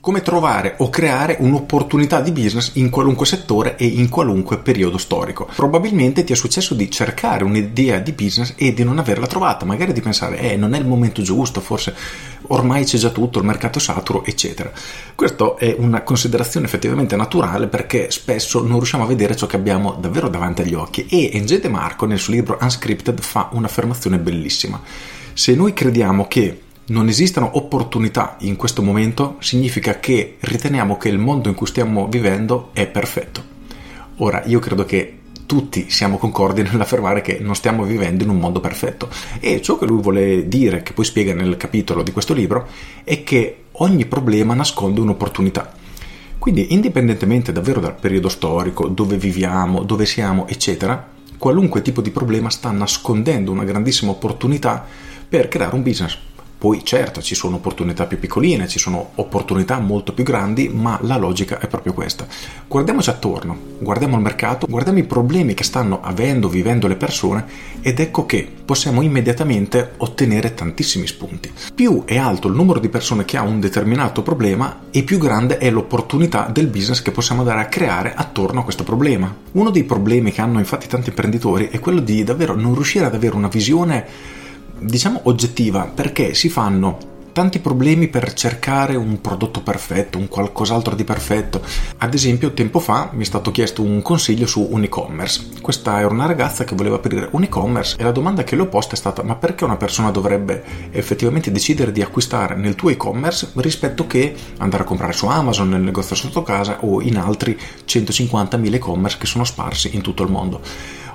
Come trovare o creare un'opportunità di business in qualunque settore e in qualunque periodo storico. Probabilmente ti è successo di cercare un'idea di business e di non averla trovata, magari di pensare, eh, non è il momento giusto, forse ormai c'è già tutto, il mercato è saturo, eccetera. Questa è una considerazione effettivamente naturale perché spesso non riusciamo a vedere ciò che abbiamo davvero davanti agli occhi e Enge De Marco nel suo libro Unscripted fa un'affermazione bellissima. Se noi crediamo che non esistano opportunità in questo momento, significa che riteniamo che il mondo in cui stiamo vivendo è perfetto. Ora, io credo che tutti siamo concordi nell'affermare che non stiamo vivendo in un mondo perfetto e ciò che lui vuole dire, che poi spiega nel capitolo di questo libro, è che ogni problema nasconde un'opportunità. Quindi, indipendentemente davvero dal periodo storico, dove viviamo, dove siamo, eccetera, qualunque tipo di problema sta nascondendo una grandissima opportunità per creare un business poi certo ci sono opportunità più piccoline, ci sono opportunità molto più grandi, ma la logica è proprio questa. Guardiamoci attorno, guardiamo il mercato, guardiamo i problemi che stanno avendo, vivendo le persone ed ecco che possiamo immediatamente ottenere tantissimi spunti. Più è alto il numero di persone che ha un determinato problema e più grande è l'opportunità del business che possiamo andare a creare attorno a questo problema. Uno dei problemi che hanno infatti tanti imprenditori è quello di davvero non riuscire ad avere una visione diciamo oggettiva perché si fanno tanti problemi per cercare un prodotto perfetto, un qualcos'altro di perfetto. Ad esempio, tempo fa mi è stato chiesto un consiglio su un e-commerce. Questa era una ragazza che voleva aprire un e-commerce e la domanda che le ho posta è stata: ma perché una persona dovrebbe effettivamente decidere di acquistare nel tuo e-commerce rispetto che andare a comprare su Amazon, nel negozio sotto casa o in altri 150.000 e-commerce che sono sparsi in tutto il mondo?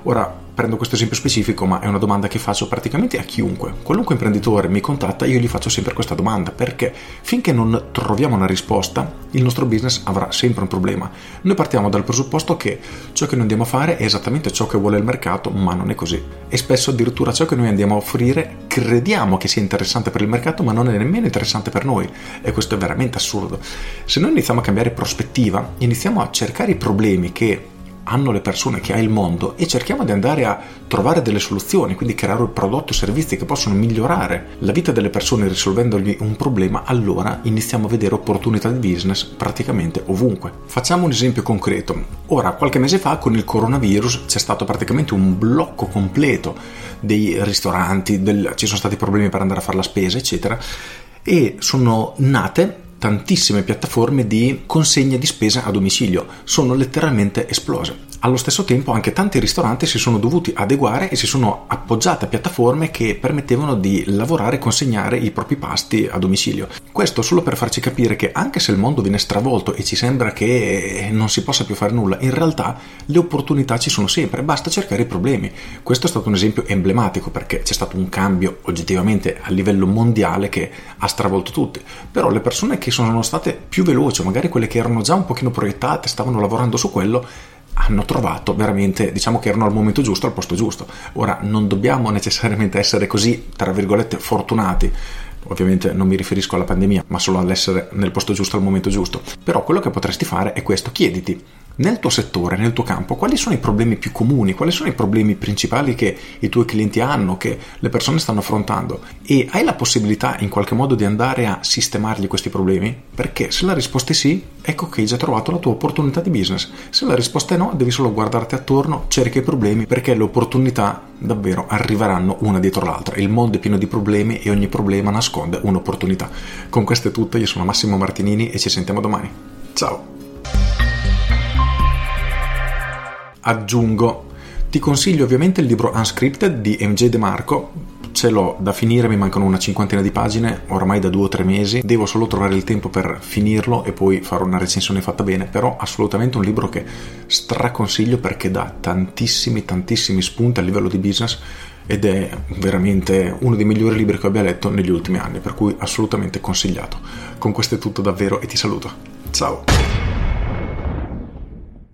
Ora prendo questo esempio specifico, ma è una domanda che faccio praticamente a chiunque. Qualunque imprenditore mi contatta, io gli faccio sempre questa domanda perché finché non troviamo una risposta, il nostro business avrà sempre un problema. Noi partiamo dal presupposto che ciò che noi andiamo a fare è esattamente ciò che vuole il mercato, ma non è così. E spesso addirittura ciò che noi andiamo a offrire crediamo che sia interessante per il mercato, ma non è nemmeno interessante per noi. E questo è veramente assurdo. Se noi iniziamo a cambiare prospettiva, iniziamo a cercare i problemi che hanno le persone, che ha il mondo e cerchiamo di andare a trovare delle soluzioni, quindi creare prodotti o servizi che possono migliorare la vita delle persone risolvendogli un problema, allora iniziamo a vedere opportunità di business praticamente ovunque. Facciamo un esempio concreto. Ora, qualche mese fa con il coronavirus c'è stato praticamente un blocco completo dei ristoranti, del, ci sono stati problemi per andare a fare la spesa, eccetera, e sono nate tantissime piattaforme di consegna di spesa a domicilio, sono letteralmente esplose. Allo stesso tempo anche tanti ristoranti si sono dovuti adeguare e si sono appoggiati a piattaforme che permettevano di lavorare e consegnare i propri pasti a domicilio. Questo solo per farci capire che anche se il mondo viene stravolto e ci sembra che non si possa più fare nulla, in realtà le opportunità ci sono sempre, basta cercare i problemi. Questo è stato un esempio emblematico perché c'è stato un cambio oggettivamente a livello mondiale che ha stravolto tutti, però le persone che sono state più veloci, magari quelle che erano già un pochino proiettate, stavano lavorando su quello, hanno trovato veramente, diciamo che erano al momento giusto, al posto giusto. Ora, non dobbiamo necessariamente essere così, tra virgolette, fortunati. Ovviamente non mi riferisco alla pandemia, ma solo all'essere nel posto giusto al momento giusto. Però quello che potresti fare è questo, chiediti nel tuo settore, nel tuo campo, quali sono i problemi più comuni, quali sono i problemi principali che i tuoi clienti hanno, che le persone stanno affrontando e hai la possibilità in qualche modo di andare a sistemargli questi problemi? Perché se la risposta è sì, ecco che hai già trovato la tua opportunità di business. Se la risposta è no, devi solo guardarti attorno, cerca i problemi perché le opportunità davvero arriveranno una dietro l'altra. Il mondo è pieno di problemi e ogni problema nasconde un'opportunità. Con questo è tutto, io sono Massimo Martinini e ci sentiamo domani. Ciao! Aggiungo, ti consiglio ovviamente il libro Unscripted di MJ De Marco, ce l'ho da finire, mi mancano una cinquantina di pagine, ormai da due o tre mesi, devo solo trovare il tempo per finirlo e poi fare una recensione fatta bene, però assolutamente un libro che straconsiglio perché dà tantissimi, tantissimi spunti a livello di business ed è veramente uno dei migliori libri che abbia letto negli ultimi anni, per cui assolutamente consigliato. Con questo è tutto davvero e ti saluto. Ciao!